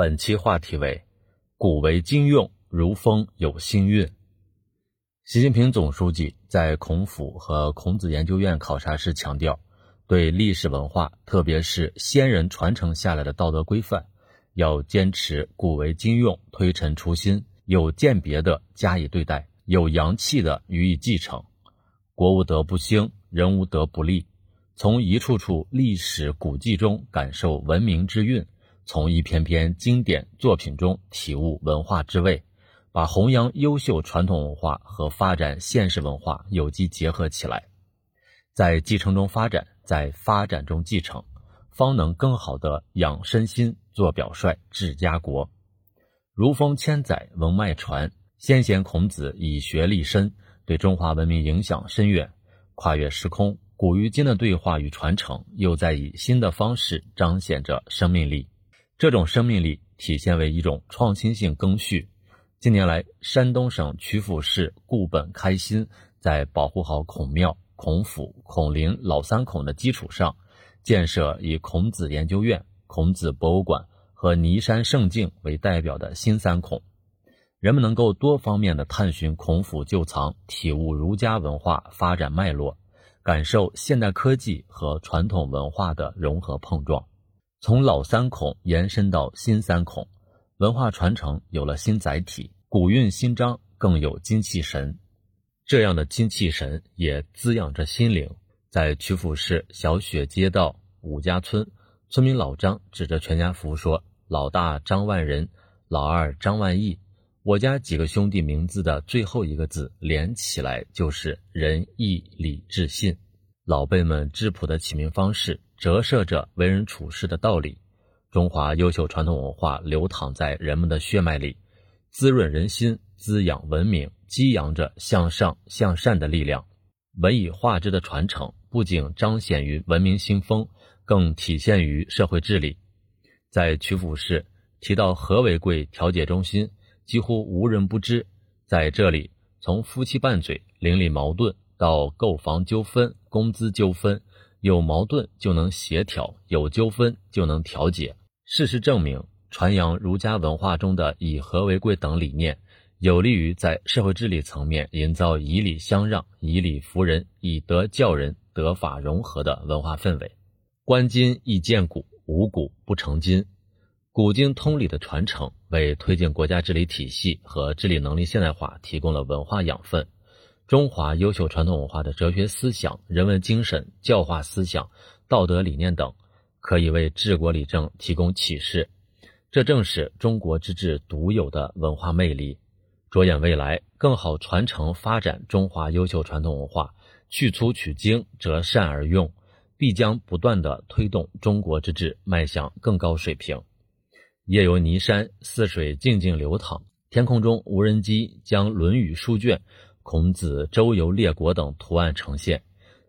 本期话题为“古为今用，如风有新韵”。习近平总书记在孔府和孔子研究院考察时强调，对历史文化，特别是先人传承下来的道德规范，要坚持“古为今用”，推陈出新，有鉴别的加以对待，有阳气的予以继承。国无德不兴，人无德不立。从一处处历史古迹中感受文明之韵，从一篇篇经典作品中体悟文化之味，把弘扬优秀传统文化和发展现实文化有机结合起来，在继承中发展，在发展中继承，方能更好的养身心、做表率、治家国。如风千载，文脉传，先贤孔子以学立身，对中华文明影响深远，跨越时空。古与今的对话与传承，又在以新的方式彰显着生命力。这种生命力体现为一种创新性更续。近年来，山东省曲阜市固本开新，在保护好孔庙、孔府、孔林老三孔的基础上，建设以孔子研究院、孔子博物馆和尼山圣境为代表的新三孔。人们能够多方面的探寻孔府旧藏，体悟儒家文化发展脉络。感受现代科技和传统文化的融合碰撞，从老三孔延伸到新三孔，文化传承有了新载体，古韵新章更有精气神。这样的精气神也滋养着心灵。在曲阜市小雪街道武家村，村民老张指着全家福说：“老大张万仁，老二张万义。”我家几个兄弟名字的最后一个字连起来就是仁义礼智信。老辈们质朴的起名方式，折射着为人处事的道理。中华优秀传统文化流淌在人们的血脉里，滋润人心，滋养文明，激扬着向上向善的力量。文以化之的传承，不仅彰显于文明新风，更体现于社会治理。在曲阜市提到和为贵调解中心。几乎无人不知，在这里，从夫妻拌嘴、邻里矛盾到购房纠纷、工资纠纷，有矛盾就能协调，有纠纷就能调解。事实证明，传扬儒家文化中的以和为贵等理念，有利于在社会治理层面营造以礼相让、以礼服人、以德教人、德法融合的文化氛围。观今亦见古，无古不成今。古今通理的传承，为推进国家治理体系和治理能力现代化提供了文化养分。中华优秀传统文化的哲学思想、人文精神、教化思想、道德理念等，可以为治国理政提供启示。这正是中国之治独有的文化魅力。着眼未来，更好传承发展中华优秀传统文化，去粗取精，择善而用，必将不断的推动中国之治迈向更高水平。夜游尼山，似水静静流淌。天空中，无人机将《论语》书卷、孔子周游列国等图案呈现。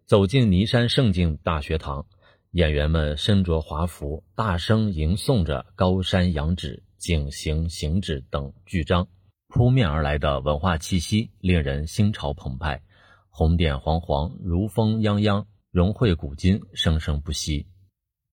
走进尼山圣境大学堂，演员们身着华服，大声吟诵着“高山仰止，景行行止”等句章。扑面而来的文化气息令人心潮澎湃，红点黄黄，如风泱泱，融汇古今，生生不息。